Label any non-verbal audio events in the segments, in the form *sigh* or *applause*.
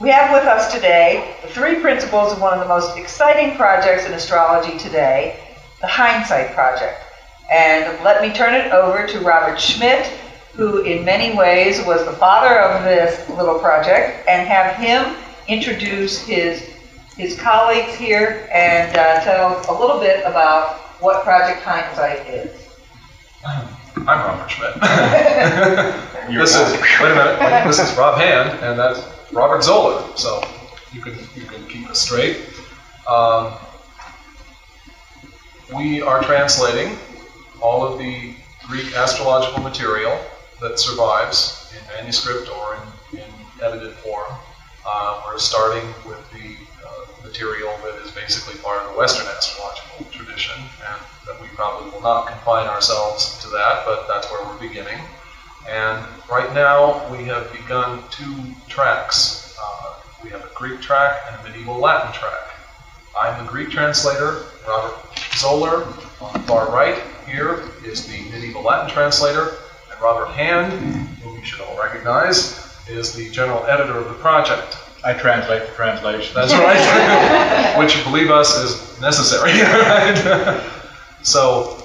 we have with us today the three principles of one of the most exciting projects in astrology today, the Hindsight Project. And let me turn it over to Robert Schmidt, who in many ways was the father of this little project, and have him introduce his, his colleagues here and uh, tell a little bit about what Project Hindsight is. I'm Robert Schmidt. *laughs* this is wait a minute. *laughs* This is Rob Hand, and that's Robert Zoller. So you can you can keep us straight. Um, we are translating all of the Greek astrological material that survives in manuscript or in, in edited form. Uh, we're starting with the uh, material that is basically part of the Western astrological tradition, and that we probably will not confine ourselves to that, but that's where we're beginning. And right now, we have begun two tracks. Uh, we have a Greek track and a medieval Latin track. I'm the Greek translator, Robert Zoller. On the far right here is the medieval Latin translator, and Robert Hand, whom you should all recognize, is the general editor of the project. I translate the translation. That's right, *laughs* which, believe us, is necessary. *laughs* right? so,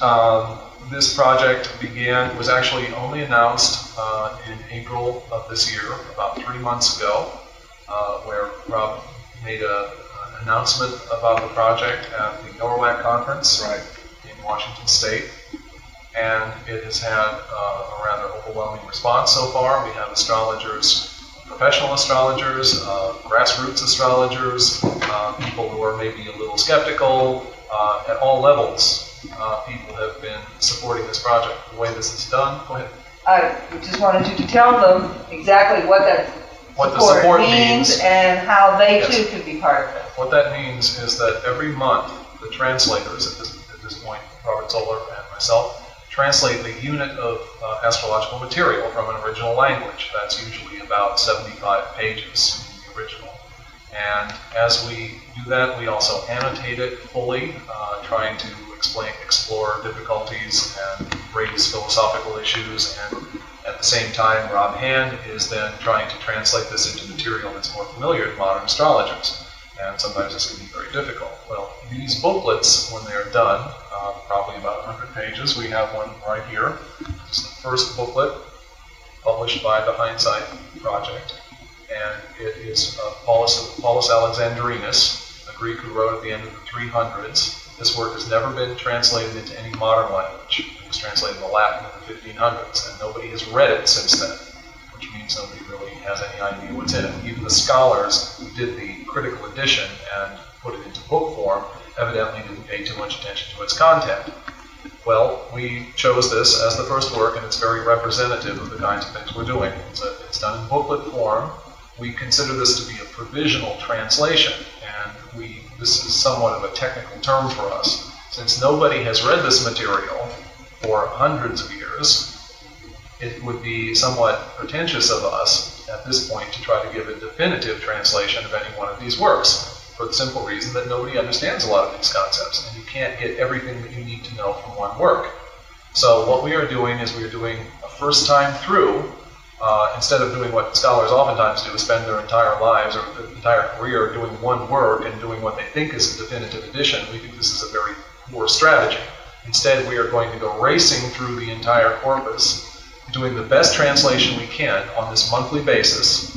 um, this project began, was actually only announced uh, in April of this year, about three months ago, uh, where Rob made a, an announcement about the project at the NORWAC conference Right. in Washington State. And it has had uh, a rather overwhelming response so far. We have astrologers, professional astrologers, uh, grassroots astrologers, uh, people who are maybe a little skeptical, uh, at all levels. Uh, people have been supporting this project. The way this is done, go ahead. I just wanted you to tell them exactly what that What the support support means means. and how they Yes. too can be part of it. What that means is that every month, the translators, at this, at this point, Robert Zoller and myself, translate a unit of uh, astrological material from an original language. That's usually about 75 pages in the original. And as we do that, we also annotate it fully, uh, trying to explain, explore difficulties and raise philosophical issues. And at the same time, Rob Hand is then trying to translate this into material that's more familiar to modern astrologers. And sometimes this can be very difficult. Well, these booklets, when they're done, uh, probably about 100 pages, we have one right here. It's the first booklet published by the Hindsight Project and it is uh, Paulus, Paulus Alexandrinus, a Greek who wrote at the end of the 300s. This work has never been translated into any modern language. It was translated into Latin in the 1500s, and nobody has read it since then, which means nobody really has any idea what's in it. Even the scholars who did the critical edition and put it into book form evidently didn't pay too much attention to its content. Well, we chose this as the first work, and it's very representative of the kinds of things we're doing. It's, a, it's done in booklet form. We consider this to be a provisional translation, and we this is somewhat of a technical term for us. Since nobody has read this material for hundreds of years, it would be somewhat pretentious of us at this point to try to give a definitive translation of any one of these works for the simple reason that nobody understands a lot of these concepts, and you can't get everything that you need to know from one work. So what we are doing is we are doing a first time through, uh, instead of doing what scholars oftentimes do, spend their entire lives or their entire career doing one work and doing what they think is a definitive edition. We think this is a very poor strategy. Instead, we are going to go racing through the entire corpus, doing the best translation we can on this monthly basis,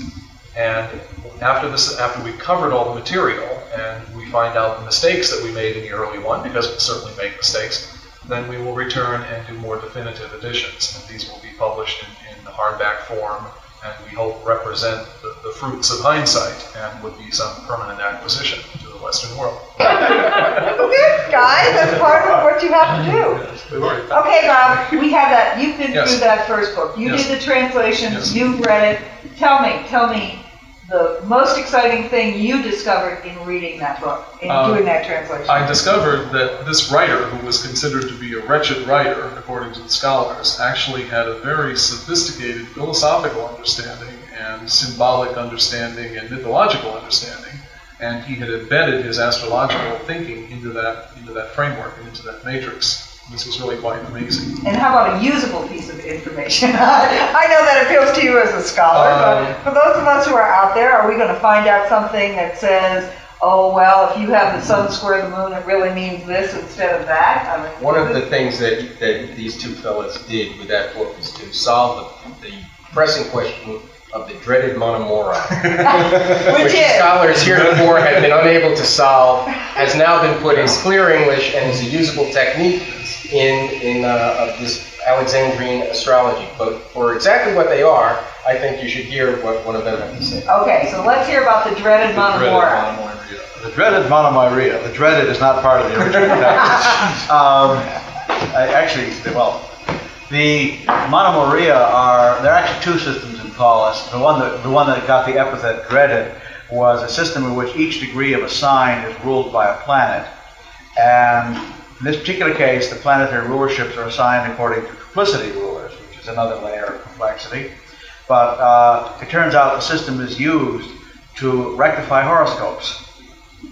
and after this, after we've covered all the material and we find out the mistakes that we made in the early one, because we'll certainly make mistakes, then we will return and do more definitive editions. And these will be published in, hardback form and we hope represent the, the fruits of hindsight and would be some permanent acquisition to the Western world. *laughs* Okay, guys, that's part of what you have to do. We've already Okay, Bob, we have that. You've been Yes. through that first book. You Yes. did the translations. Yes. You've read it. Tell me, tell me the most exciting thing you discovered in reading that book, in Um, doing that translation. I discovered that this writer, who was considered to be a wretched writer, according to the scholars, actually had a very sophisticated philosophical understanding and symbolic understanding and mythological understanding. And he had embedded his astrological thinking into that into that framework and into that matrix. This was really quite amazing. And how about a usable piece of information? *laughs* I know that appeals to you as a scholar, Um, but for those of us who are out there, are we going to find out something that says, oh, well, if you have the sun square the moon, it really means this instead of that? I mean, One of the things that, that these two fellows did with that book is to solve the, the pressing question of the dreaded monomoiria. *laughs* We which did. scholars heretofore have been unable to solve, has now been put in clear English and is a usable technique in, in uh, of this Alexandrian astrology. But for exactly what they are, I think you should hear what one of them has to say. Okay, so let's hear about the dreaded monomoiria. The dreaded monomoiria, the dreaded is not part of the original *laughs* text. Um, I- Actually, well, the monomoiria are, there are actually two systems in Paulus. The one that, the one that got the epithet dreaded was a system in which each degree of a sign is ruled by a planet. And in this particular case, the planetary rulerships are assigned according to triplicity rulers, which is another layer of complexity. But uh, it turns out the system is used to rectify horoscopes.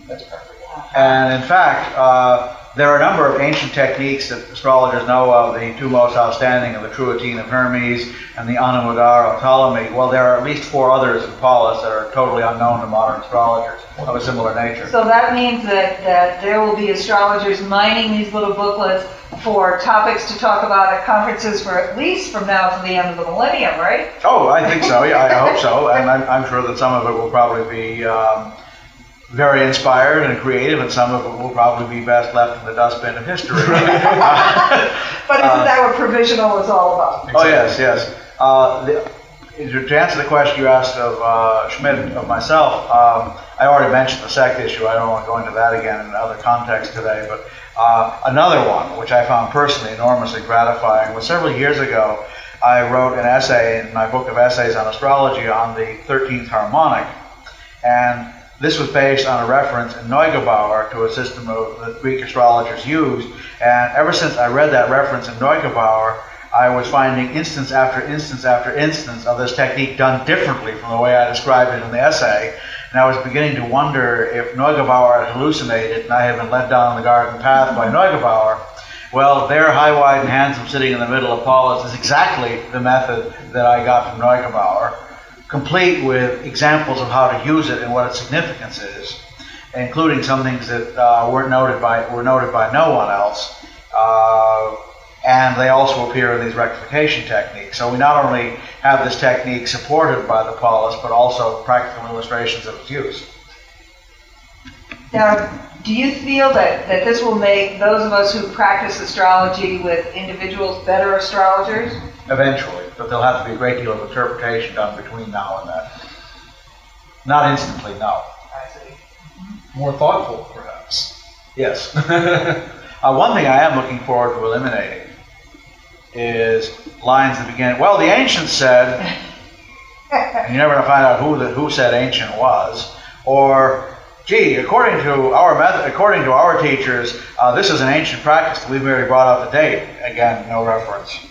That's perfect. And in fact, uh, there are a number of ancient techniques that astrologers know of. The two most outstanding are the Trutine of Hermes and the Animodar of Ptolemy. Well, there are at least four others in Paulus that are totally unknown to modern astrologers of a similar nature. So that means that, that there will be astrologers mining these little booklets for topics to talk about at conferences for at least from now to the end of the millennium, right? Oh, I think so. Yeah, I hope so. *laughs* And I'm, I'm sure that some of it will probably be um, very inspired and creative, and some of it will probably be best left in the dustbin of history. *laughs* *laughs* But isn't that what provisional is all about? Oh, yes, yes. Uh, the, to answer the question you asked of uh, Schmidt, of myself, um, I already mentioned the sect issue. I don't want to go into that again in other contexts today. But uh, another one, which I found personally enormously gratifying, was several years ago. I wrote an essay in my book of essays on astrology on the 13th harmonic. And this was based on a reference in Neugebauer to a system of, that Greek astrologers used. And ever since I read that reference in Neugebauer, I was finding instance after instance after instance of this technique done differently from the way I described it in the essay. And I was beginning to wonder if Neugebauer had hallucinated and I had been led down the garden path by Neugebauer. Well, there, high, wide, and handsome, sitting in the middle of Paulus, is exactly the method that I got from Neugebauer complete with examples of how to use it and what its significance is, including some things that uh, weren't noted by were noted by no one else. Uh, and they also appear in these rectification techniques. So we not only have this technique supported by the Paulus, but also practical illustrations of its use. Now, do you feel that, that this will make those of us who practice astrology with individuals better astrologers? Eventually, but there'll have to be a great deal of interpretation done between now and then. Not instantly, no. I see. More thoughtful, perhaps. Yes. *laughs* uh, one thing I am looking forward to eliminating is lines that begin, well, the ancients said, and you're never going to find out who the who said ancient was, or gee, according to our method, according to our teachers, uh, this is an ancient practice that we've merely brought up the date. Again, no reference.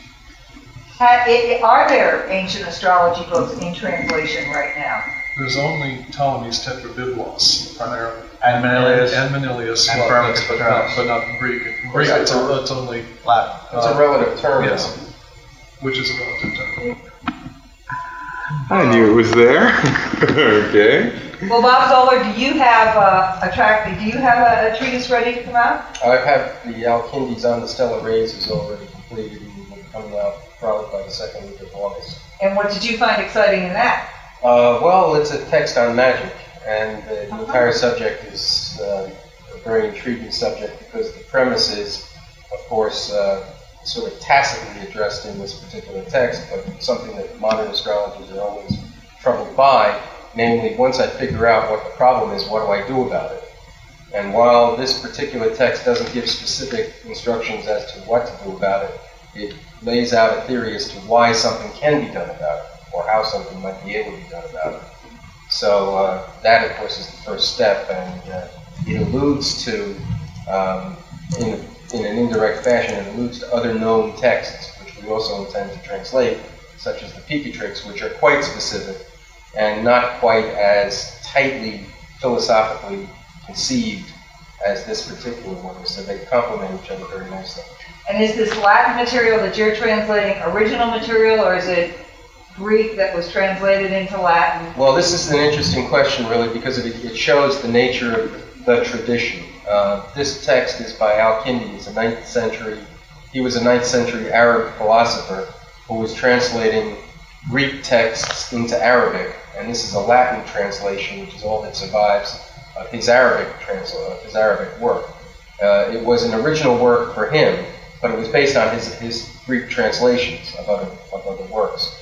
Ha- i- Are there ancient astrology books in translation right now? There's only Ptolemy's Tetrabiblos, primarily. And Manilius, And Manilius, And well, Firmicus that's- but not, but not Greek. Greek, it's, a, it's only, Latin. It's a relative term. yes, which is a relative term. I knew it was there. *laughs* okay. Well, Bob Zoller, do you have uh, a track, do you have a, a treatise ready to come out? I've the Al-Kindi's on the stellar rays is already completed and will be coming out probably by the second week of August. And what did you find exciting in that? Uh, well, it's a text on magic, and the entire subject is uh, a very intriguing subject because the premise is, of course, uh, sort of tacitly addressed in this particular text, but something that modern astrologers are always troubled by. Namely, once I figure out what the problem is, what do I do about it? And while this particular text doesn't give specific instructions as to what to do about it, it lays out a theory as to why something can be done about it, or how something might be able to be done about it. So uh, that, of course, is the first step, and uh, it alludes to, um, in, in an indirect fashion, it alludes to other known texts, which we also intend to translate, such as the Picatrix, which are quite specific and not quite as tightly philosophically conceived as this particular one. So they complement each other very nicely. And is this Latin material that you're translating original material, or is it Greek that was translated into Latin? Well, this is an interesting question, really, because it, it shows the nature of the tradition. Uh, this text is by Al-Kindi. He's a 9th century. He was a 9th century Arab philosopher who was translating Greek texts into Arabic, and this is a Latin translation, which is all that survives of his Arabic transla- of his Arabic work. Uh, it was an original work for him, but it was based on his, his Greek translations of other, of other works.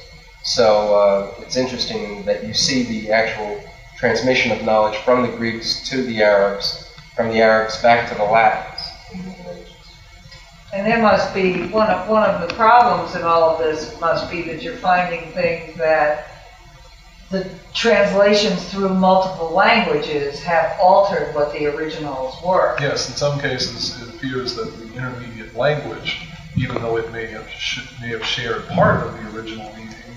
So uh, it's interesting that you see the actual transmission of knowledge from the Greeks to the Arabs, from the Arabs back to the Latins in the Middle Ages. And there must be, one of, one of the problems in all of this must be that you're finding things that the translations through multiple languages have altered what the originals were. Yes, in some cases, it appears that the intermediate language, even though it may have, sh- may have shared part of the original meaning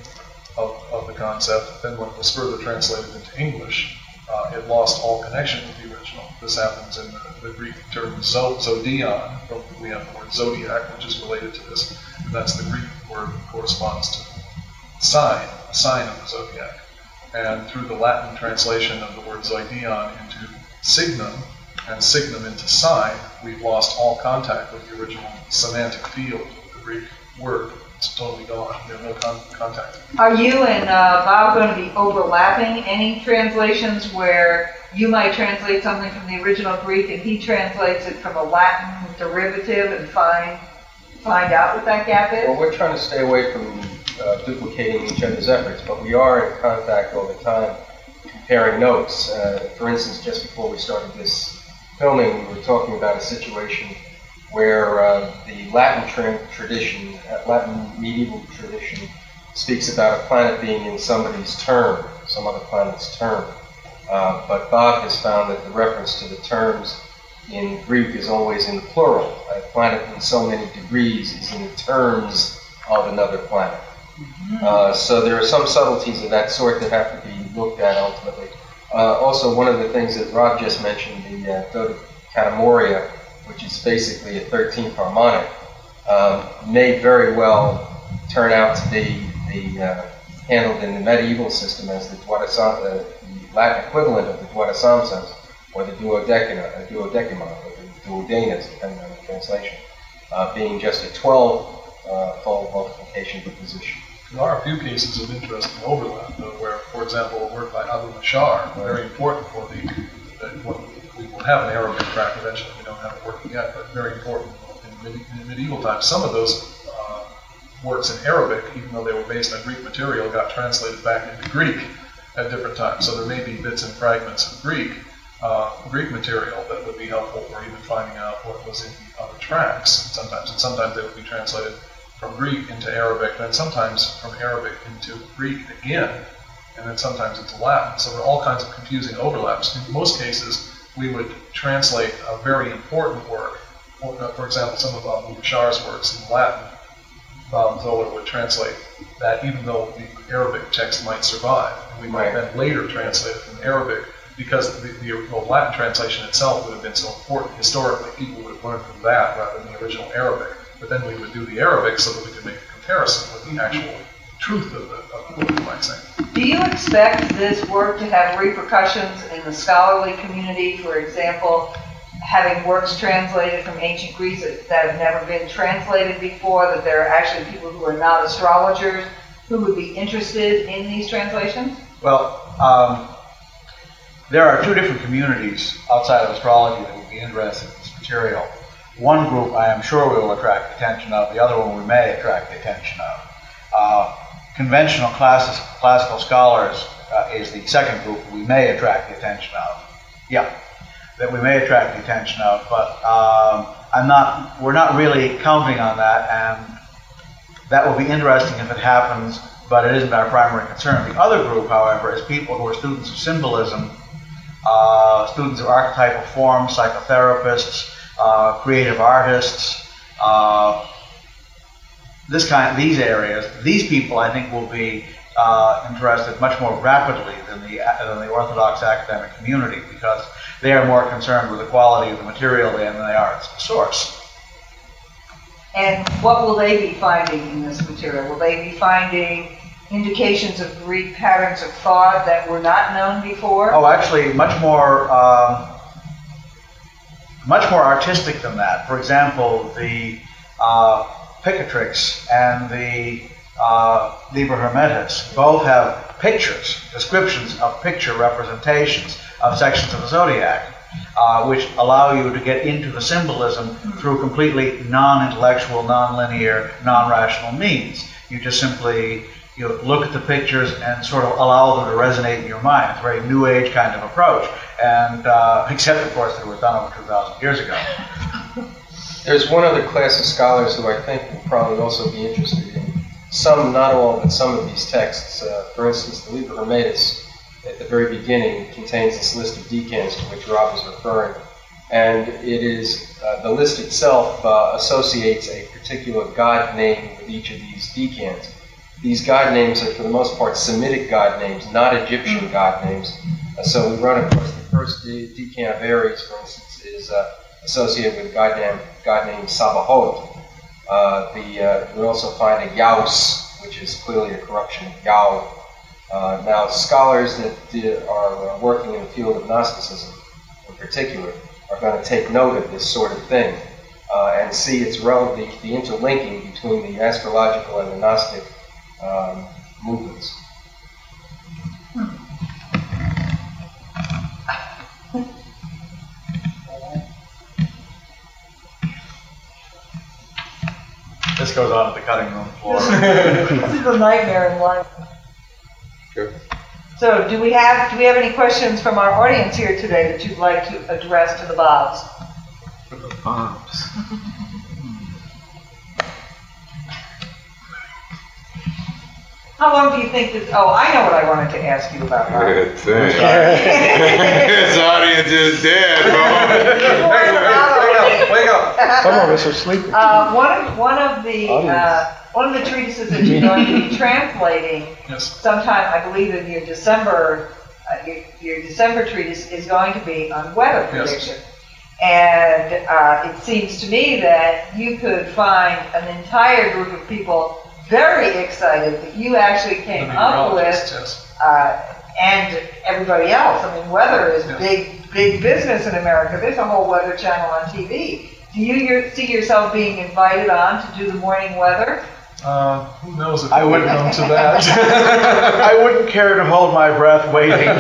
of, of the concept, then when it was further translated into English, uh, it lost all connection with the original. This happens in the, the Greek term zo- zoidion, we have the word zodiac, which is related to this, and that's the Greek word that corresponds to sign, sign of the zodiac. And through the Latin translation of the word zoidion into signum, and signum into sign, we've lost all contact with the original semantic field of the Greek word. It's totally gone. We have no con- contact. Are you and uh, Bob going to be overlapping any translations where you might translate something from the original Greek and he translates it from a Latin derivative and find find out what that gap is? Well, we're trying to stay away from uh, duplicating each other's efforts, but we are in contact all the time, comparing notes. Uh, for instance, just before we started this filming, we were talking about a situation where uh, the Latin tra- tradition, uh, Latin medieval tradition, speaks about a planet being in somebody's term, some other planet's term. Uh, but Bob has found that the reference to the terms in Greek is always in the plural. A planet in so many degrees is in the terms of another planet. Uh, so there are some subtleties of that sort that have to be looked at ultimately. Uh, also, one of the things that Rob just mentioned, the uh, dodecatemoria, which is basically a 13th harmonic, um, may very well turn out to be the uh, handled in the medieval system as the, uh, the Latin equivalent of the duodecimsons, or the duodecima, uh, or the duodenas, depending on the translation, uh, being just a 12-fold multiplication of the position. There are a few cases of interesting overlap, though, where, for example, a work by Abu Mashar, very important for the, the what we will have an Arabic track eventually. We don't have it working yet, but very important in, in medieval times. Some of those uh, works in Arabic, even though they were based on Greek material, got translated back into Greek at different times. So there may be bits and fragments of Greek, uh, Greek material that would be helpful for even finding out what was in the other tracks. Sometimes, and sometimes they would be translated from Greek into Arabic, then sometimes from Arabic into Greek again, and then sometimes into Latin. So there are all kinds of confusing overlaps. In most cases, we would translate a very important work. For, uh, for example, some of Abu Mashar's works in Latin, Bob Zoller would translate that even though the Arabic text might survive. And we might then later translate it from Arabic because the, the, the Latin translation itself would have been so important historically. People would have learned from that rather than the original Arabic. But then we would do the Arabic so that we could make a comparison with the actual truth of the, of the book, you might. Do you expect this work to have repercussions in the scholarly community? For example, having works translated from ancient Greece that that have never been translated before, that there are actually people who are not astrologers who would be interested in these translations? Well, um, there are two different communities outside of astrology that would be interested in this material. One group I am sure we will attract the attention of, the other one we may attract the attention of. Uh, conventional classes, classical scholars uh, is the second group we may attract the attention of. Yeah, that we may attract the attention of, but um, I'm not, we're not really counting on that, and that will be interesting if it happens, but it isn't our primary concern. The other group, however, is people who are students of symbolism, uh, students of archetypal form, psychotherapists, uh, creative artists, uh, this kind, these areas. These people, I think, will be uh, interested much more rapidly than the than the Orthodox academic community because they are more concerned with the quality of the material than they are its source. And what will they be finding in this material? Will they be finding indications of Greek patterns of thought that were not known before? Oh, actually, much more, um, much more artistic than that. For example, the uh, Picatrix and the uh, Liber Hermetis both have pictures, descriptions of picture representations of sections of the zodiac, uh, which allow you to get into the symbolism through completely non-intellectual, non-linear, non-rational means. You just simply you know, look at the pictures and sort of allow them to resonate in your mind. It's a very new age kind of approach, and uh, *laughs* except of course that it was done over 2,000 years ago. *laughs* There's one other class of scholars who I think will probably also be interested in some, not all, but some of these texts. Uh, for instance, the Liber Hermetis at the very beginning contains this list of decans to which Rob is referring. And it is, uh, the list itself uh, associates a particular god name with each of these decans. These god names are, for the most part, Semitic god names, not Egyptian god names. Uh, so we run across the first de- decan of Aries, for instance, is uh, associated with a god, name, god named Sabaoth. Uh, the, uh, we also find a Yaus, which is clearly a corruption of Yao. Uh, now, scholars that did, are uh, working in the field of Gnosticism, in particular, are going to take note of this sort of thing uh, and see its rel- the, the interlinking between the astrological and the Gnostic um, movements. This goes on at the cutting room floor. *laughs* This is a nightmare in life. Good. So do we have, do we have any questions from our audience here today that you'd like to address to the Bobs? For the bombs. *laughs* How long do you think this, oh, I know what I wanted to ask you about. Rob. Good thing. this audience is dead, bro. Wake up, wake up. Some of us are sleeping. Uh, one of, one of the, uh, one of the treatises that you're going to be translating Yes. sometime, I believe in your December, uh, your, your December treatise is going to be on weather Yes. prediction. And uh, it seems to me that you could find an entire group of people very excited that you actually came up with, Meteorologists, Yes. uh, and everybody else. I mean, weather is Yeah. big, big business in America. There's a whole weather channel on TV. Do you your, see yourself being invited on to do the morning weather? Uh, who knows if I would wouldn't- come to that. *laughs* I wouldn't care to hold my breath waiting. *laughs*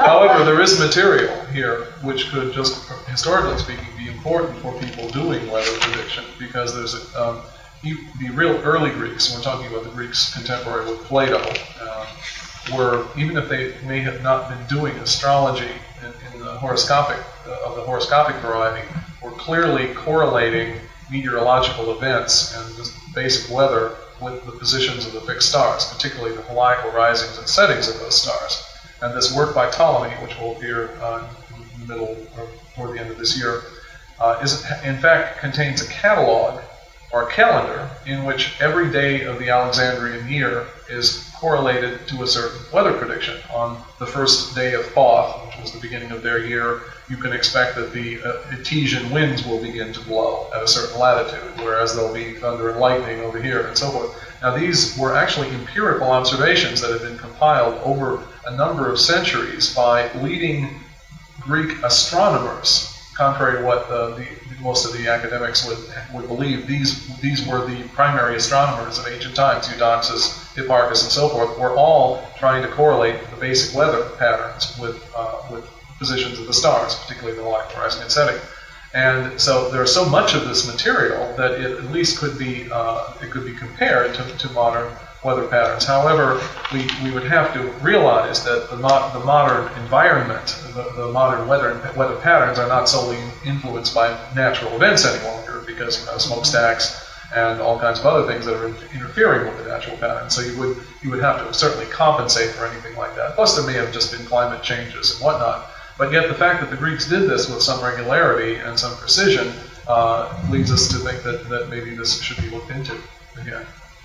However, there is material here which could just, historically speaking, be important for people doing weather prediction because there's a, um, the real early Greeks, and we're talking about the Greeks contemporary with Plato, um, were, even if they may have not been doing astrology in, in the horoscopic, uh, of the horoscopic variety, were clearly correlating meteorological events and just basic weather with the positions of the fixed stars, particularly the heliacal risings and settings of those stars. And this work by Ptolemy, which will appear uh, in the middle or toward the end of this year, uh, is in fact contains a catalog or calendar in which every day of the Alexandrian year is correlated to a certain weather prediction. On the first day of Thoth, which was the beginning of their year, you can expect that the uh, Etesian winds will begin to blow at a certain latitude, whereas there'll be thunder and lightning over here and so forth. Now, these were actually empirical observations that had been compiled over a number of centuries by leading Greek astronomers. Contrary to what uh, the, most of the academics would, would believe, these, these were the primary astronomers of ancient times, Eudoxus, Hipparchus, and so forth, were all trying to correlate the basic weather patterns with, uh, with positions of the stars, particularly the heliacal rising and setting. And so there's so much of this material that it at least could be uh, it could be compared to, to modern weather patterns. However, we, we would have to realize that the, mo- the modern environment, the, the modern weather weather patterns are not solely influenced by natural events any longer because you know, smokestacks and all kinds of other things that are in- interfering with the natural pattern. So you would you would have to certainly compensate for anything like that. Plus, there may have just been climate changes and whatnot. But yet, the fact that the Greeks did this with some regularity and some precision uh, leads us to think that, that maybe this should be looked into again.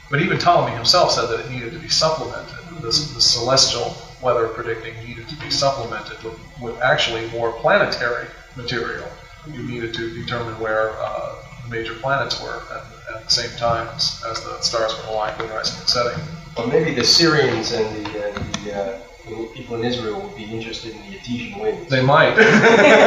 But even Ptolemy himself said that it needed to be supplemented. This, the celestial weather predicting needed to be supplemented with, with actually more planetary material. You needed to determine where uh, the major planets were at, at the same time as, as the stars were aligned with rising and setting. Well, maybe the Syrians and the, and the uh, people in Israel would be interested in the Etesian winds. They might. yes.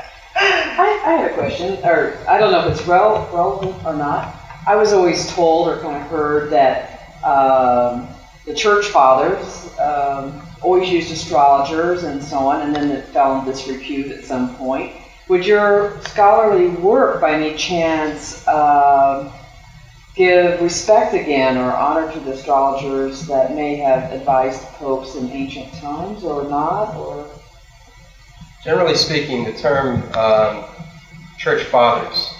*laughs* I, I had a question, or I don't know if it's rel- relevant or not. I was always told or kind of heard that um, the church fathers um, always used astrologers and so on, and then it fell in disrepute at some point. Would your scholarly work, by any chance, um give respect again or honor to the astrologers that may have advised popes in ancient times, or not, or? Generally speaking, the term um, church fathers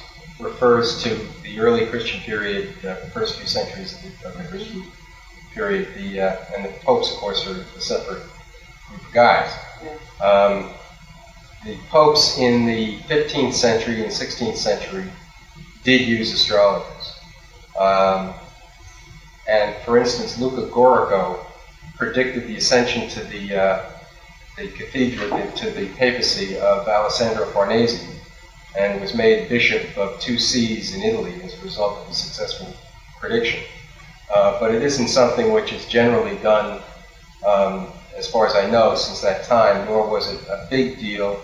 refers to the early Christian period, uh, the first few centuries of the, Christian period. The uh, and the popes, of course, are a separate group of guys. Um, the popes in the 15th century and 16th century did use astrologers. Um, and for instance, Luca Gaurico predicted the ascension to the uh, the cathedral to the papacy of Alessandro Farnese, and was made bishop of two sees in Italy result of a successful prediction. Uh, but it isn't something which is generally done, um, as far as I know, since that time, nor was it a big deal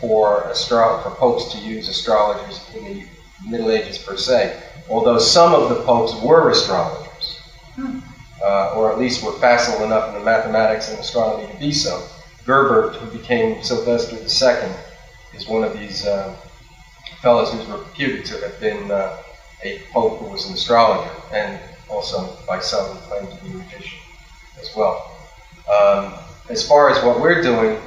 for astro- for popes to use astrologers in the Middle Ages per se although some of the popes were astrologers, uh, or at least were facile enough in the mathematics and astronomy to be so. Gerbert, who became Sylvester II, is one of these uh, fellows who's reputed to have been uh, a pope who was an astrologer, and also by some claimed to be a magician as well. Um, as far as what we're doing,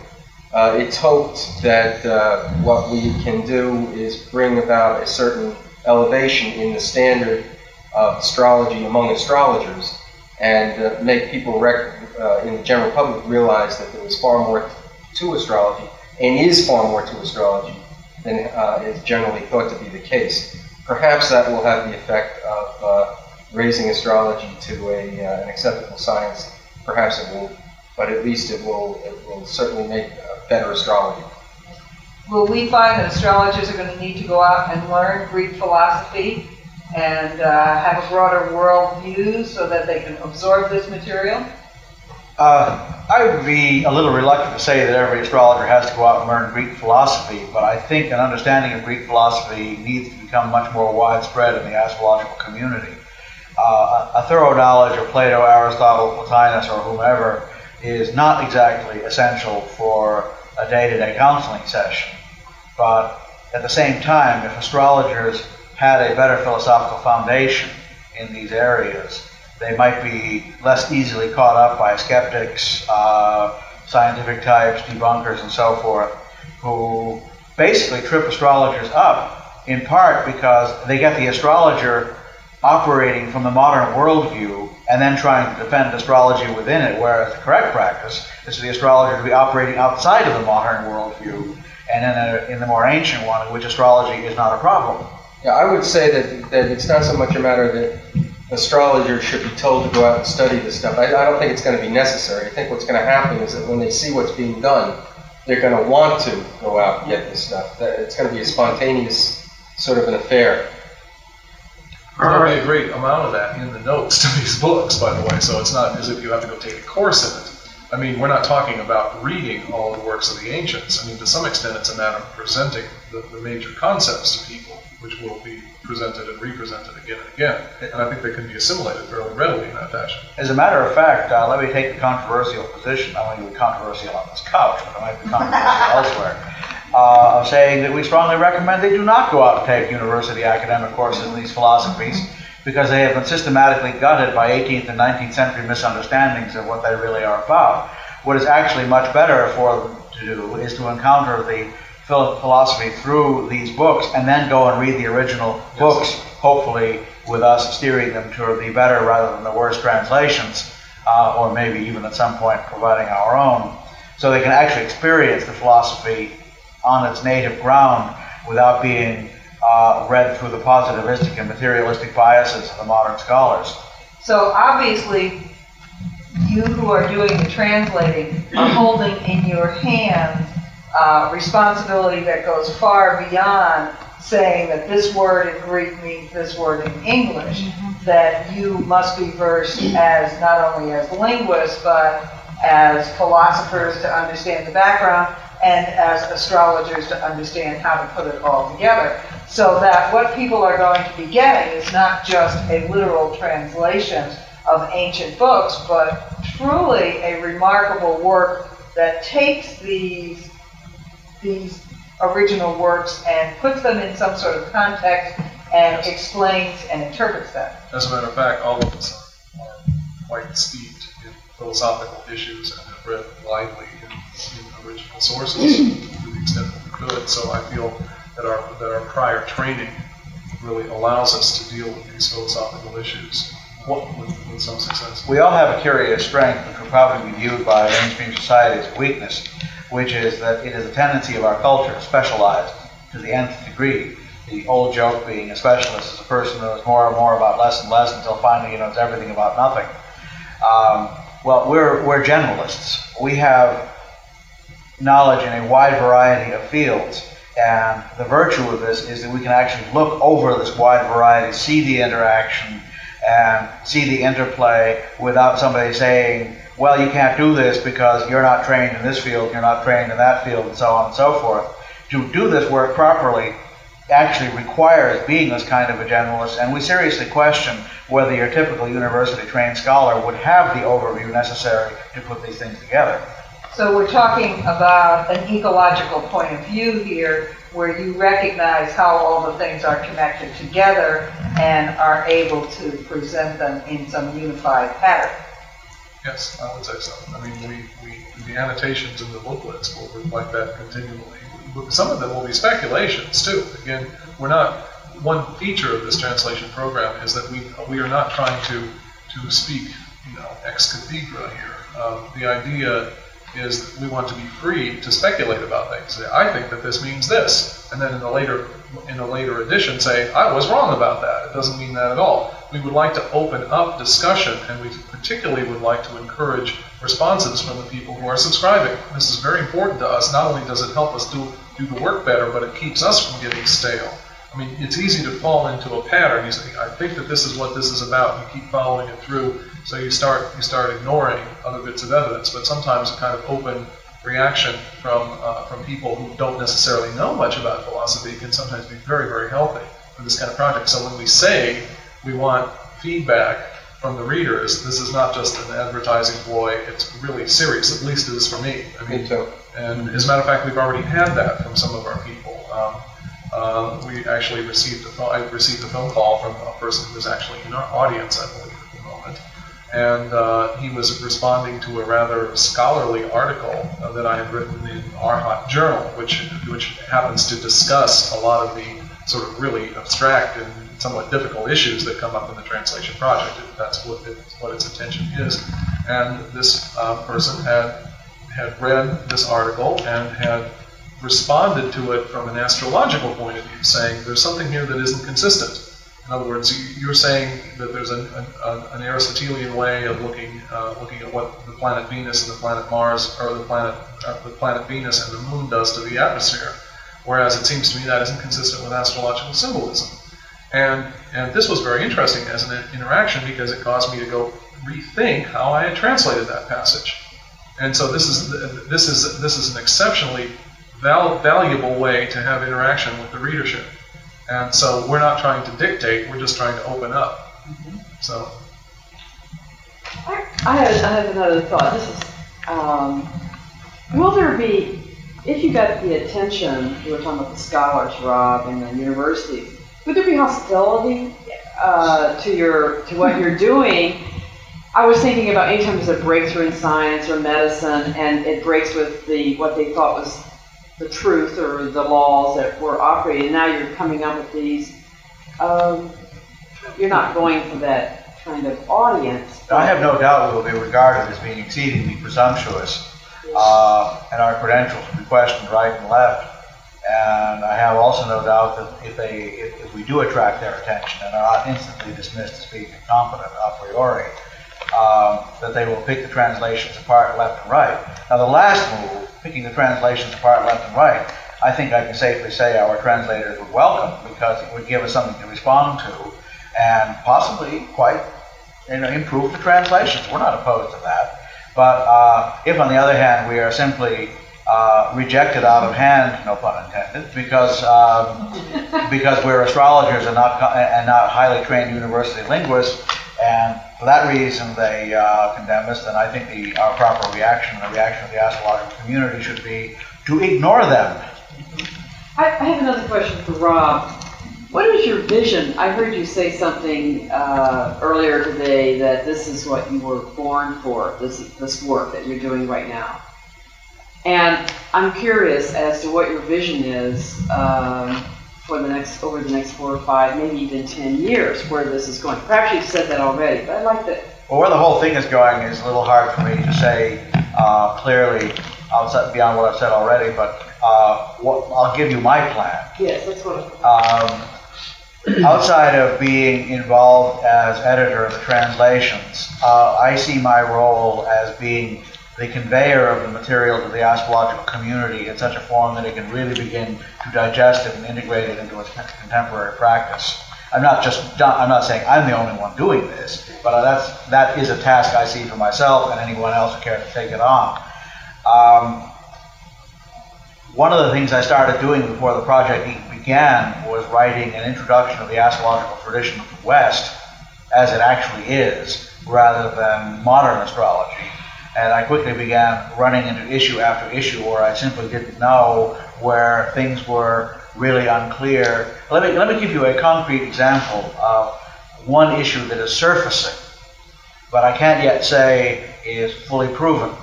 uh, it's hoped that uh, what we can do is bring about a certain elevation in the standard of astrology among astrologers and uh, make people rec- uh, in the general public realize that there is far more to astrology and is far more to astrology than uh, is generally thought to be the case. Perhaps that will have the effect of uh, raising astrology to a, uh, an acceptable science. Perhaps it won't, but at least it will, it will certainly make better astrology. Will we find that astrologers are going to need to go out and learn Greek philosophy and uh, have a broader world view so that they can absorb this material? Uh, I would be a little reluctant to say that every astrologer has to go out and learn Greek philosophy, but I think an understanding of Greek philosophy needs to become much more widespread in the astrological community. Uh, a, thorough knowledge of Plato, Aristotle, Plotinus, or whomever is not exactly essential for a day-to-day counseling session. But at the same time, if astrologers had a better philosophical foundation in these areas, they might be less easily caught up by skeptics, uh, scientific types, debunkers, and so forth, who basically trip astrologers up in part because they get the astrologer operating from the modern worldview and then trying to defend astrology within it, whereas the correct practice is for the astrologer to be operating outside of the modern worldview and in, a, in the more ancient one, in which astrology is not a problem. Yeah, I would say that, that it's not so much a matter that astrologers should be told to go out and study this stuff. I, I don't think it's going to be necessary. I think what's going to happen is that when they see what's being done, they're going to want to go out and get this stuff. It's going to be a spontaneous sort of an affair. Going to be a great amount of that in the notes to these books, by the way, so it's not as if you have to go take a course in it. I mean, we're not talking about reading all the works of the ancients. I mean, to some extent, it's a matter of presenting the, the major concepts to people, which will be presented and represented again and again. And I think they can be assimilated fairly readily in that fashion. As a matter of fact, uh, let me take the controversial position, not only controversial on this couch, but it might be controversial *laughs* elsewhere, uh, of saying that we strongly recommend they do not go out and take university academic courses in these philosophies because they have been systematically gutted by 18th and 19th century misunderstandings of what they really are about. What is actually much better for them to do is to encounter the philosophy through these books and then go and read the original books, hopefully with us steering them to the better rather than the worse translations, uh, or maybe even at some point providing our own, so they can actually experience the philosophy on its native ground without being uh, read through the positivistic and materialistic biases of the modern scholars. So obviously, you who are doing the translating are holding in your hands uh, responsibility that goes far beyond saying that this word in Greek means this word in English, that you must be versed as not only as linguists, but as philosophers to understand the background and as astrologers to understand how to put it all together. So that what people are going to be getting is not just a literal translation of ancient books, but truly a remarkable work that takes these, these original works and puts them in some sort of context and explains and interprets them. As a matter of fact, all of us are, are quite steeped in philosophical issues and have read widely in, in original sources to the extent that we could. So I feel that our, that our prior training really allows us to deal with these philosophical issues with, with some success. We all have a curious strength, which will probably be viewed by mainstream society as a weakness, which is that it is a tendency of our culture to specialize to the nth degree. The old joke being a specialist is a person who knows more and more about less and less until finally he knows everything about nothing. Um, well, we're, we're generalists. We have knowledge in a wide variety of fields. And the virtue of this is that we can actually look over this wide variety, see the interaction, and see the interplay without somebody saying, well, you can't do this because you're not trained in this field, you're not trained in that field, and so on and so forth. To do this work properly actually requires being this kind of a generalist, and we seriously question whether your typical university trained scholar would have the overview necessary to put these things together. So we're talking about an ecological point of view here where you recognize how all the things are connected together and are able to present them in some unified pattern. Yes, I would say so. I mean, we, we the annotations in the booklets will reflect that continually. Some of them will be speculations too. Again, we're not. One feature of this translation program is that we we are not trying to to speak, you know, ex cathedra here. Um, the idea is we want to be free to speculate about things. I think that this means this, and then in a later in a later edition say, I was wrong about that. It doesn't mean that at all. We would like to open up discussion, and we particularly would like to encourage responses from the people who are subscribing. This is very important to us. Not only does it help us do do the work better, but it keeps us from getting stale. I mean, it's easy to fall into a pattern. You say, I think that this is what this is about. You keep following it through, so you start you start ignoring other bits of evidence. But sometimes a kind of open reaction from uh, from people who don't necessarily know much about philosophy can sometimes be very very healthy for this kind of project. So when we say we want feedback from the readers, this is not just an advertising ploy. It's really serious. At least it is for me. I mean, me too. And as a matter of fact, we've already had that from some of our people. Um, uh, we actually received a phone, received a phone call from a person who was actually in our audience, I believe, at the moment, and uh, he was responding to a rather scholarly article uh, that I had written in Arhat Journal, which which happens to discuss a lot of the sort of really abstract and somewhat difficult issues that come up in the translation project. That's what, it, what its intention is. And this uh, person had had read this article and had responded to it from an astrological point of view, saying there's something here that isn't consistent. In other words, you're saying that there's an, an, an Aristotelian way of looking uh, looking at what the planet Venus and the planet Mars, or the planet uh, the planet Venus and the Moon does to the atmosphere, whereas it seems to me that isn't consistent with astrological symbolism. And and this was very interesting as an interaction because it caused me to go rethink how I had translated that passage. And so this is this is this is an exceptionally val- valuable way to have interaction with the readership. And so we're not trying to dictate, we're just trying to open up. Mm-hmm. So. I, I, have, I have another thought. This is, um, will there be, if you got the attention, you were talking about the scholars, Rob, and the university, would there be hostility uh, to your to what you're *laughs* doing? I was thinking about anytime there's a breakthrough in science or medicine, and it breaks with the what they thought was the truth or the laws that were operating. And now you're coming up with these. Um, you're not going for that kind of audience. I have no doubt we will be regarded as being exceedingly presumptuous, uh, and our credentials will be questioned right and left. And I have also no doubt that if they, if, if we do attract their attention and are not instantly dismissed as being incompetent a priori, um, that they will pick the translations apart left and right. Now, the last move, picking the translations apart left and right, I think I can safely say our translators would welcome because it would give us something to respond to and possibly quite you know, improve the translations. We're not opposed to that. But uh, if, on the other hand, we are simply uh, rejected out of hand, no pun intended, because um, because we're astrologers and not and not highly trained university linguists, and for that reason they uh, condemn us. And I think the our proper reaction, the reaction of the astrological community, should be to ignore them. I, I have another question for Rob. What is your vision? I heard you say something uh, earlier today that this is what you were born for. This this work that you're doing right now. And I'm curious as to what your vision is um, for the next, over the next four or five, maybe even 10 years, where this is going. Perhaps you've said that already, but I'd like to. Well, where the whole thing is going is a little hard for me to say uh, clearly outside beyond what I've said already, but uh, what, I'll give you my plan. Yes, that's what. Um, outside of being involved as editor of the translations, uh, I see my role as being the conveyor of the material to the astrological community in such a form that it can really begin to digest it and integrate it into its contemporary practice. I'm not just I'm not saying I'm the only one doing this, but that's that is a task I see for myself and anyone else who cares to take it on. Um, one of the things I started doing before the project began was writing an introduction of the astrological tradition of the West as it actually is, rather than modern astrology and I quickly began running into issue after issue where I simply didn't know where things were really unclear. Let me, let me give you a concrete example of one issue that is surfacing, but I can't yet say is fully proven.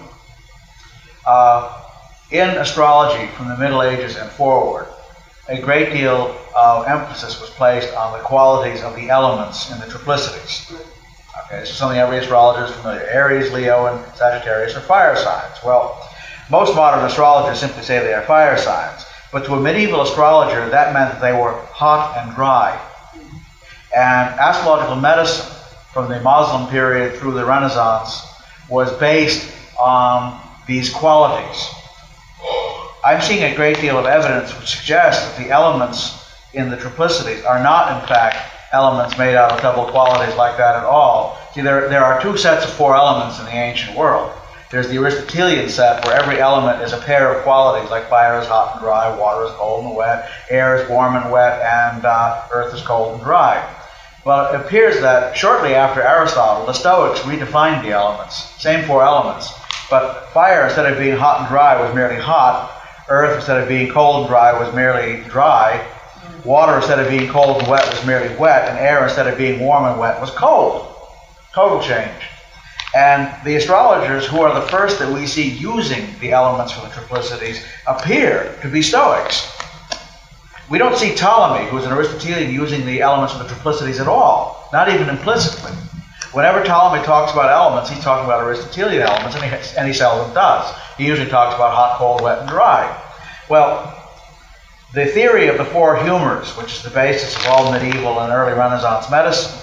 Uh, in astrology from the Middle Ages and forward, a great deal of emphasis was placed on the qualities of the elements in the triplicities. Okay, so something every astrologer is familiar. Aries, Leo, and Sagittarius are fire signs. Well, most modern astrologers simply say they are fire signs. But to a medieval astrologer, that meant that they were hot and dry. And astrological medicine from the Muslim period through the Renaissance was based on these qualities. I'm seeing a great deal of evidence which suggests that the elements in the triplicities are not, in fact, elements made out of double qualities like that at all. See, there, there are two sets of four elements in the ancient world. There's the Aristotelian set, where every element is a pair of qualities, like fire is hot and dry, water is cold and wet, air is warm and wet, and uh, earth is cold and dry. Well, it appears that shortly after Aristotle, the Stoics redefined the elements, same four elements, but fire, instead of being hot and dry, was merely hot, earth, instead of being cold and dry, was merely dry, Water, instead of being cold and wet, was merely wet, and air, instead of being warm and wet, was cold. Total change. And the astrologers, who are the first that we see using the elements for the triplicities, appear to be Stoics. We don't see Ptolemy, who's an Aristotelian, using the elements of the triplicities at all, not even implicitly. Whenever Ptolemy talks about elements, he's talking about Aristotelian elements, and he, and he seldom does. He usually talks about hot, cold, wet, and dry. Well, the theory of the four humors, which is the basis of all medieval and early Renaissance medicine,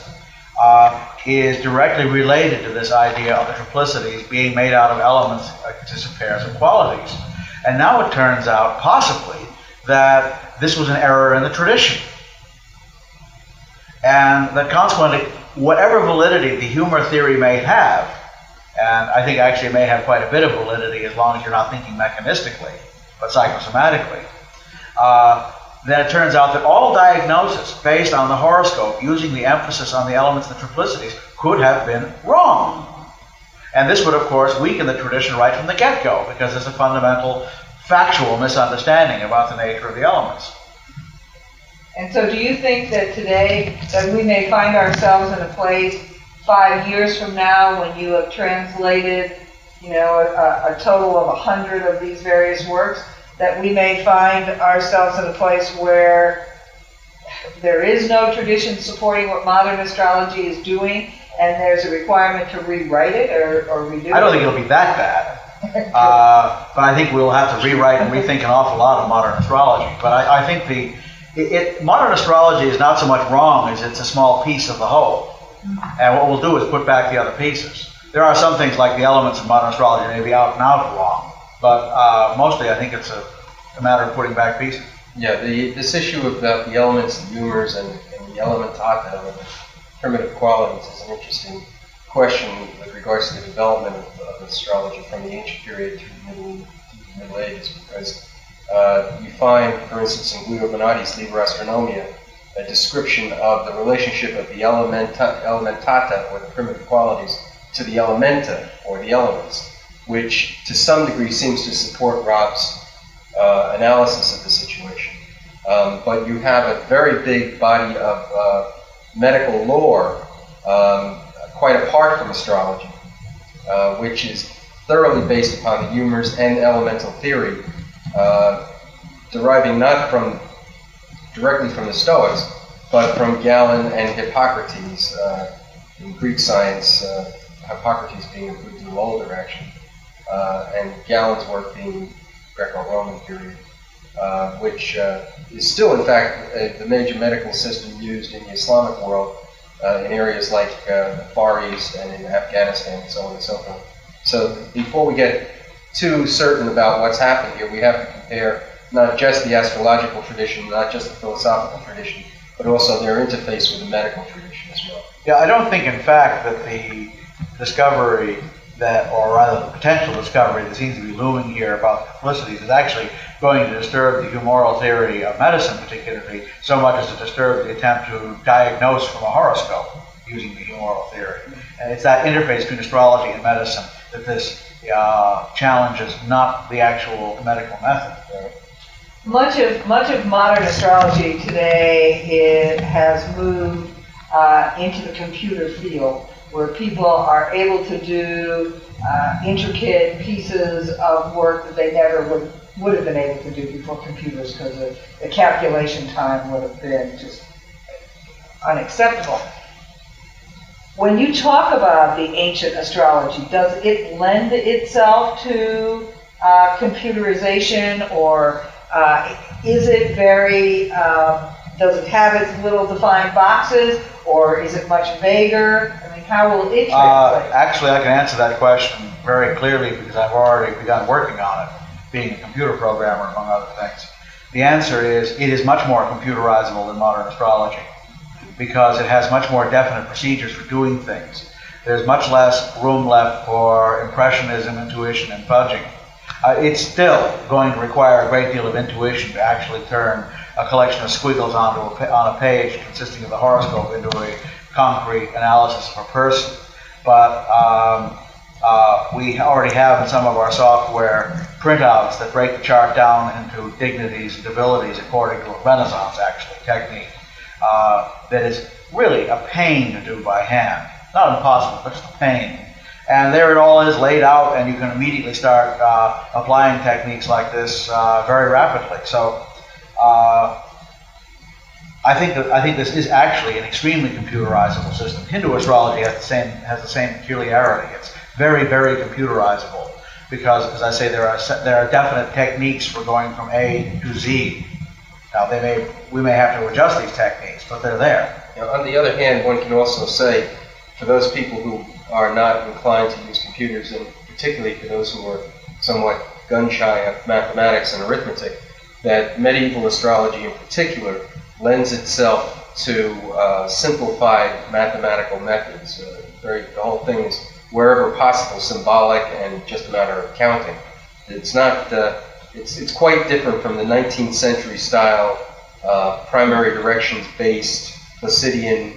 uh, is directly related to this idea of the triplicities being made out of elements of pairs of qualities. And now it turns out, possibly, that this was an error in the tradition. And that consequently, whatever validity the humor theory may have, and I think actually may have quite a bit of validity as long as you're not thinking mechanistically, but psychosomatically, uh, then it turns out that all diagnosis based on the horoscope using the emphasis on the elements and the triplicities could have been wrong. And this would, of course, weaken the tradition right from the get go because there's a fundamental factual misunderstanding about the nature of the elements. And so, do you think that today that we may find ourselves in a place five years from now when you have translated, you know, a, a total of a hundred of these various works, that we may find ourselves in a place where there is no tradition supporting what modern astrology is doing, and there's a requirement to rewrite it or, or redo it? I don't think it'll be that bad. Uh, but I think we'll have to rewrite and rethink an awful lot of modern astrology. But I, I think the it, it, modern astrology is not so much wrong as it's a small piece of the whole. And what we'll do is put back the other pieces. There are some things like the elements of modern astrology may be out and out wrong. But uh, mostly, I think it's a a matter of putting back pieces. Yeah, the, this issue about the elements, the humors, and, and the elementata, and the primitive qualities is an interesting question with regards to the development of, of astrology from the ancient period through the Middle, through the Middle Ages, because uh, you find, for instance, in Guido Bonatti's Liber Astronomia, a description of the relationship of the elementa, elementata, or the primitive qualities, to the elementa, or the elements, which to some degree seems to support Rob's uh, analysis of the situation. Um, but you have a very big body of uh, medical lore, um, quite apart from astrology, uh, which is thoroughly based upon the humors and elemental theory, uh, deriving not from directly from the Stoics, but from Galen and Hippocrates uh, in Greek science. uh, Hippocrates being a good deal older, actually, uh, and Galen's work being Greco-Roman period, uh, which uh, is still, in fact, uh, the major medical system used in the Islamic world uh, in areas like uh, the Far East and in Afghanistan and so on and so forth. So before we get too certain about what's happened here, we have to compare not just the astrological tradition, not just the philosophical tradition, but also their interface with the medical tradition as well. Yeah, I don't think, in fact, that the discovery that, or rather the potential discovery that seems to be looming here about triplicities is actually going to disturb the humoral theory of medicine, particularly, so much as to disturb the attempt to diagnose from a horoscope using the humoral theory. And it's that interface between astrology and medicine that this uh, challenges, not the actual medical method. Much of much of modern astrology today has moved uh, into the computer field, where people are able to do uh, intricate pieces of work that they never would would have been able to do before computers, because the, the calculation time would have been just unacceptable. When you talk about the ancient astrology, does it lend itself to uh, computerization, or uh, is it very, um, does it have its little defined boxes, or is it much vaguer? How will it Uh, translate? actually, I can answer that question very clearly because I've already begun working on it, being a computer programmer, among other things. The answer is it is much more computerizable than modern astrology because it has much more definite procedures for doing things. There's much less room left for impressionism, intuition, and fudging. Uh, it's still going to require a great deal of intuition to actually turn a collection of squiggles onto a, pa- on a page consisting of the horoscope into a concrete analysis a person. But um, uh, we already have in some of our software printouts that break the chart down into dignities and debilities according to a Renaissance, actually, technique uh, that is really a pain to do by hand. Not impossible, but just a pain. And there it all is laid out, and you can immediately start uh, applying techniques like this uh, very rapidly. So uh, I think that I think this is actually an extremely computerizable system. Hindu astrology has the same has the same peculiarity. It's very very computerizable because, as I say, there are there are definite techniques for going from A to Z. Now they may we may have to adjust these techniques, but they're there. On the other hand, one can also say, for those people who are not inclined to use computers, and particularly for those who are somewhat gun shy of mathematics and arithmetic, that medieval astrology in particular lends itself to uh, simplified mathematical methods. Uh, very, the whole thing is wherever possible symbolic and just a matter of counting. It's not. Uh, it's, it's quite different from the 19th century style uh, primary directions based Placidian,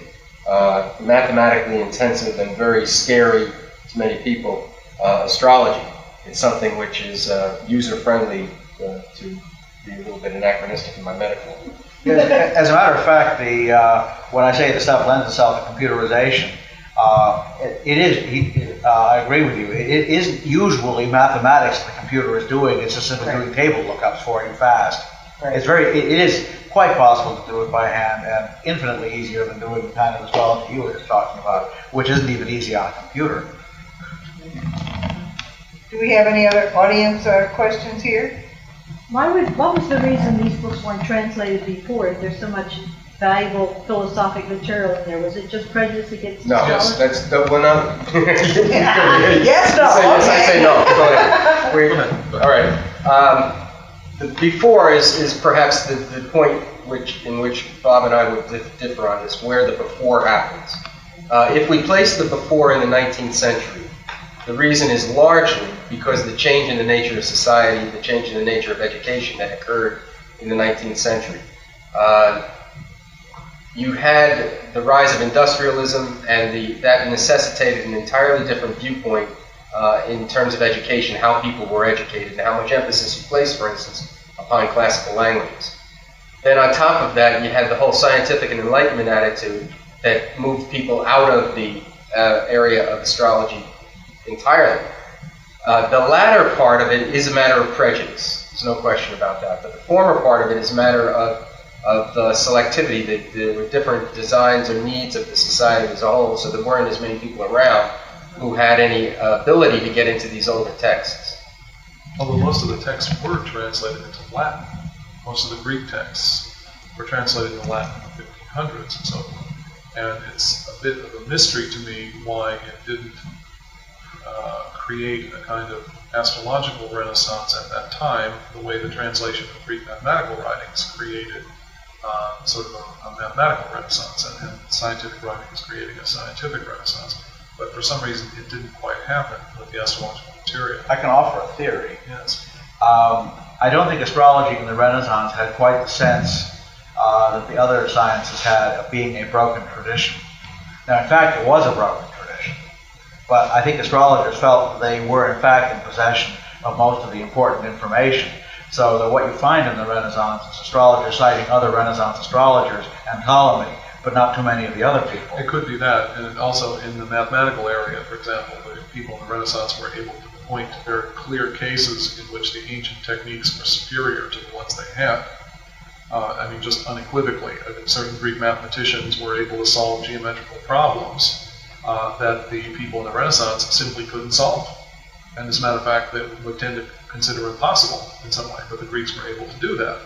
uh, mathematically intensive and very scary to many people astrology. It's something which is user friendly to be a little bit anachronistic in my metaphor. As as a matter of fact, the uh, when I say the stuff lends itself to computerization, uh, it, it is. he- Uh, I agree with you. It, it isn't usually mathematics the computer is doing. It's just simply Right. doing table lookups for you fast. Right. It's very. It, it is quite possible to do it by hand, and infinitely easier than doing the kind of astrology you were just talking about, which isn't even easy on a computer. Do we have any other audience uh, questions here? Why would, what was the reason these books weren't translated before? If there's so much valuable philosophic material in there, was it just prejudice against No, yes, astrology? that's the one. I'm- *laughs* *laughs* Yes, no, Say yes, I okay. say no. Go ahead. *laughs* We- all right. Um, The before is, is perhaps the, the point which, in which Bob and I would dif- differ on this, where the before happens. Uh, if we place the before in the 19th century, the reason is largely because of the change in the nature of society, the change in the nature of education that occurred in the 19th century. Uh, you had the rise of industrialism, and the, that necessitated an entirely different viewpoint uh, in terms of education, how people were educated, and how much emphasis you placed, for instance, upon classical languages. Then, on top of that, you had the whole scientific and enlightenment attitude that moved people out of the uh, area of astrology entirely. Uh, the latter part of it is a matter of prejudice. There's no question about that. But the former part of it is a matter of, of uh, selectivity. That there were different designs or needs of the society as a whole, so there weren't as many people around who had any uh, ability to get into these older texts. Although most of the texts were translated into Latin. Most of the Greek texts were translated into Latin in the 1500s and so forth. And it's a bit of a mystery to me why it didn't uh, create a kind of astrological renaissance at that time, the way the translation of Greek mathematical writings created uh, sort of a, a mathematical renaissance, and, and scientific writing is creating a scientific renaissance. But for some reason, it didn't quite happen with the astrological material. I can offer a theory. Yes. Um, I don't think astrology in the Renaissance had quite the sense uh, that the other sciences had of being a broken tradition. Now, in fact, it was a broken but I think astrologers felt they were, in fact, in possession of most of the important information. So that what you find in the Renaissance is astrologers citing other Renaissance astrologers and Ptolemy, but not too many of the other people. It could be that, and also in the mathematical area, for example, the people in the Renaissance were able to point to very clear cases in which the ancient techniques were superior to the ones they had. Uh, I mean, just unequivocally, I mean, certain Greek mathematicians were able to solve geometrical problems uh, that the people in the Renaissance simply couldn't solve. And as a matter of fact, they would tend to consider impossible in some way, but the Greeks were able to do that.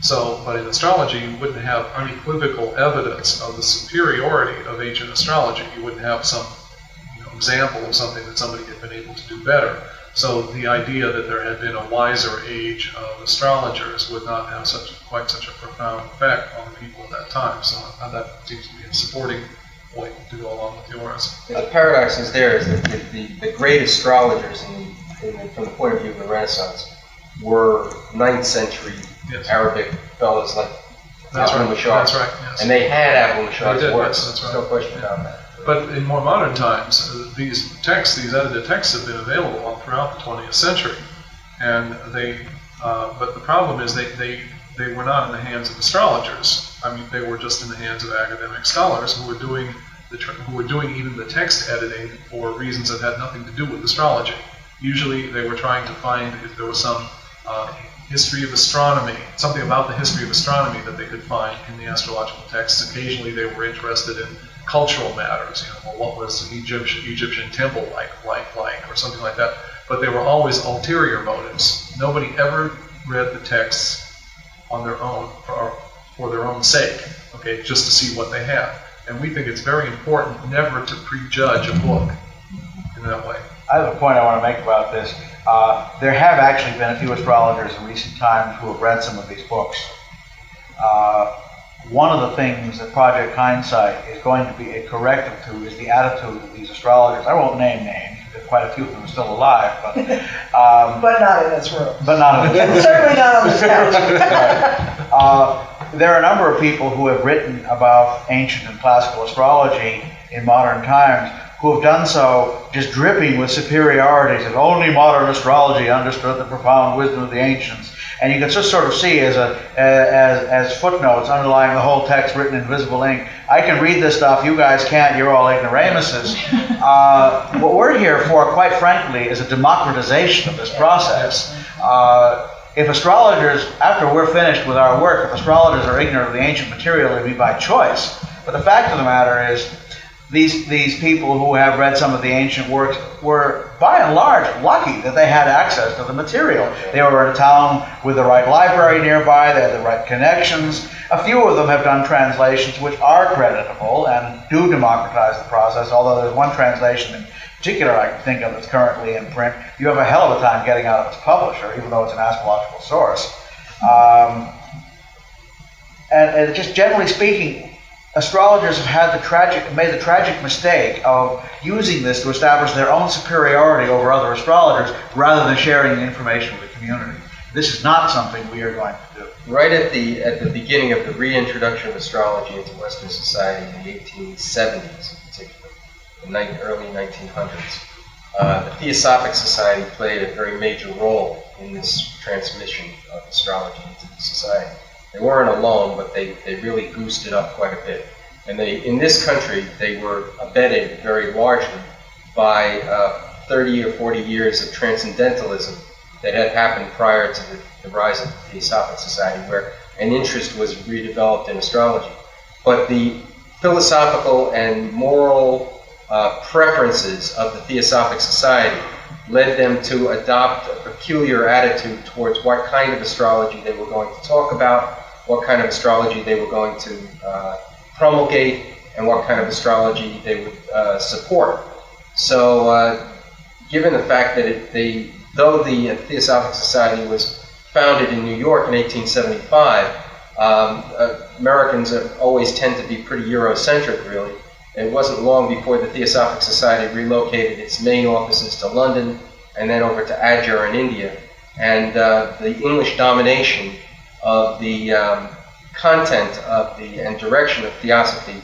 So, but in astrology, you wouldn't have unequivocal evidence of the superiority of ancient astrology. You wouldn't have some you know, example of something that somebody had been able to do better. So the idea that there had been a wiser age of astrologers would not have such quite such a profound effect on the people at that time. So uh, that seems to be a supporting to go along with yours. The paradox is there is that the, the, the great astrologers in, in, from the point of view of the Renaissance were 9th century Yes. Arabic fellows like That's Abu right. Mashar. That's right. Yes. And they had They Mashar's did, works. yes, that's right. No question about that. But in more modern times, uh, these texts, these edited texts, have been available all throughout the 20th century, and they. Uh, but the problem is they, they they were not in the hands of astrologers. I mean, they were just in the hands of academic scholars who were doing the who were doing even the text editing for reasons that had nothing to do with astrology. Usually, they were trying to find if there was some uh, history of astronomy, something about the history of astronomy that they could find in the astrological texts. Occasionally, they were interested in cultural matters. You know, well, what was an Egyptian Egyptian temple like, like, like, or something like that. But they were always ulterior motives. Nobody ever read the texts on their own for, for their own sake. Okay, just to see what they have. And we think it's very important never to prejudge a book in that way. I have a point I want to make about this. Uh, there have actually been a few astrologers in recent times who have read some of these books. Uh, one of the things that Project Hindsight is going to be a corrective to is the attitude of these astrologers. I won't name names because quite a few of them are still alive, but um, *laughs* But not in this room. but not. And certainly not on this *laughs* couch. Uh, there are a number of people who have written about ancient and classical astrology in modern times who have done so just dripping with superiorities of only modern astrology understood the profound wisdom of the ancients. And you can just sort of see as, a, as, as footnotes underlying the whole text written in visible ink, I can read this stuff, you guys can't, you're all ignoramuses. *laughs* Uh, what we're here for, quite frankly, is a democratization of this process. Uh, if astrologers, after we're finished with our work, if astrologers are ignorant of the ancient material, it'd be by choice. But the fact of the matter is, these, these people who have read some of the ancient works were, by and large, lucky that they had access to the material. They were in a town with the right library nearby, they had the right connections. A few of them have done translations which are creditable and do democratize the process, although there's one translation in particular I can think of that's currently in print. You have a hell of a time getting out of its publisher, even though it's an astrological source. Um, and, and just generally speaking, astrologers have had the tragic, made the tragic mistake of using this to establish their own superiority over other astrologers rather than sharing the information with the community. This is not something we are going to do. Right at the at the beginning of the reintroduction of astrology into Western society in the 1870s, early 1900s, uh, the Theosophic Society played a very major role in this transmission of astrology into the society. They weren't alone, but they, they really boosted up quite a bit. And they, in this country, they were abetted very largely by uh, 30 or 40 years of transcendentalism that had happened prior to the, the rise of the Theosophic Society, where an interest was redeveloped in astrology. But the philosophical and moral uh, preferences of the Theosophic Society led them to adopt a peculiar attitude towards what kind of astrology they were going to talk about, what kind of astrology they were going to uh, promulgate, and what kind of astrology they would uh, support. So, uh, given the fact that it, they, though the Theosophic Society was founded in New York in 1875, um, Americans always tend to be pretty Eurocentric, really. It wasn't long before the Theosophic Society relocated its main offices to London and then over to Adyar in India. And uh, the English domination of the um, content of the and direction of theosophy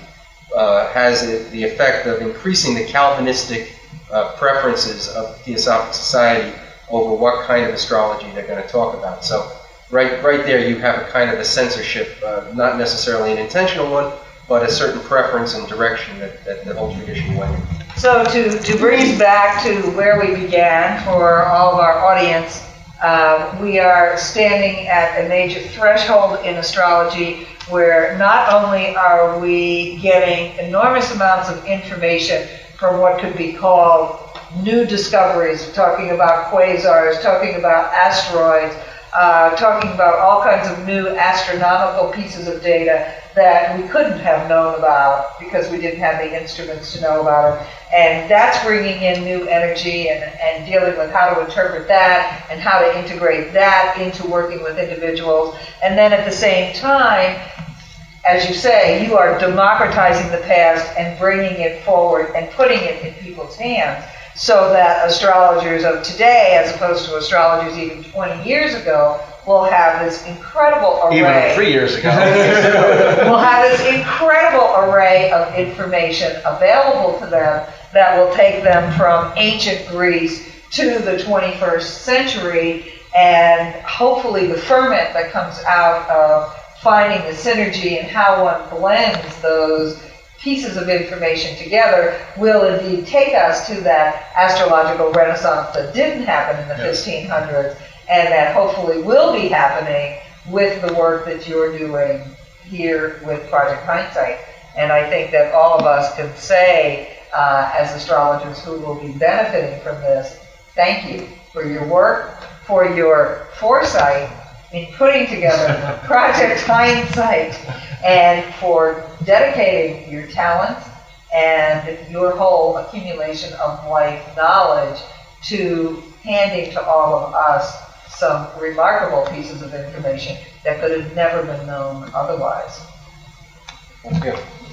uh, has the effect of increasing the Calvinistic uh, preferences of the Theosophic Society over what kind of astrology they're going to talk about. So, right, right there, you have a kind of a censorship, uh, not necessarily an intentional one, but a certain preference and direction that, that the whole tradition went in. So to, to bring us back to where we began for all of our audience, uh, we are standing at a major threshold in astrology where not only are we getting enormous amounts of information from what could be called new discoveries, talking about quasars, talking about asteroids, uh, talking about all kinds of new astronomical pieces of data that we couldn't have known about because we didn't have the instruments to know about them. And that's bringing in new energy and, and dealing with how to interpret that and how to integrate that into working with individuals. And then at the same time, as you say, you are democratizing the past and bringing it forward and putting it in people's hands so that astrologers of today, as opposed to astrologers even 20 years ago, will have this incredible array. Even three years ago. *laughs* will have this incredible array of information available to them that will take them from ancient Greece to the 21st century and hopefully the ferment that comes out of finding the synergy and how one blends those pieces of information together will indeed take us to that astrological renaissance that didn't happen in the Yes. 1500s and that hopefully will be happening with the work that you're doing here with Project Hindsight. And I think that all of us can say, uh, as astrologers who will be benefiting from this, thank you for your work, for your foresight in putting together Project *laughs* Hindsight, and for dedicating your talents and your whole accumulation of life knowledge to handing to all of us some remarkable pieces of information that could have never been known otherwise. Thank you.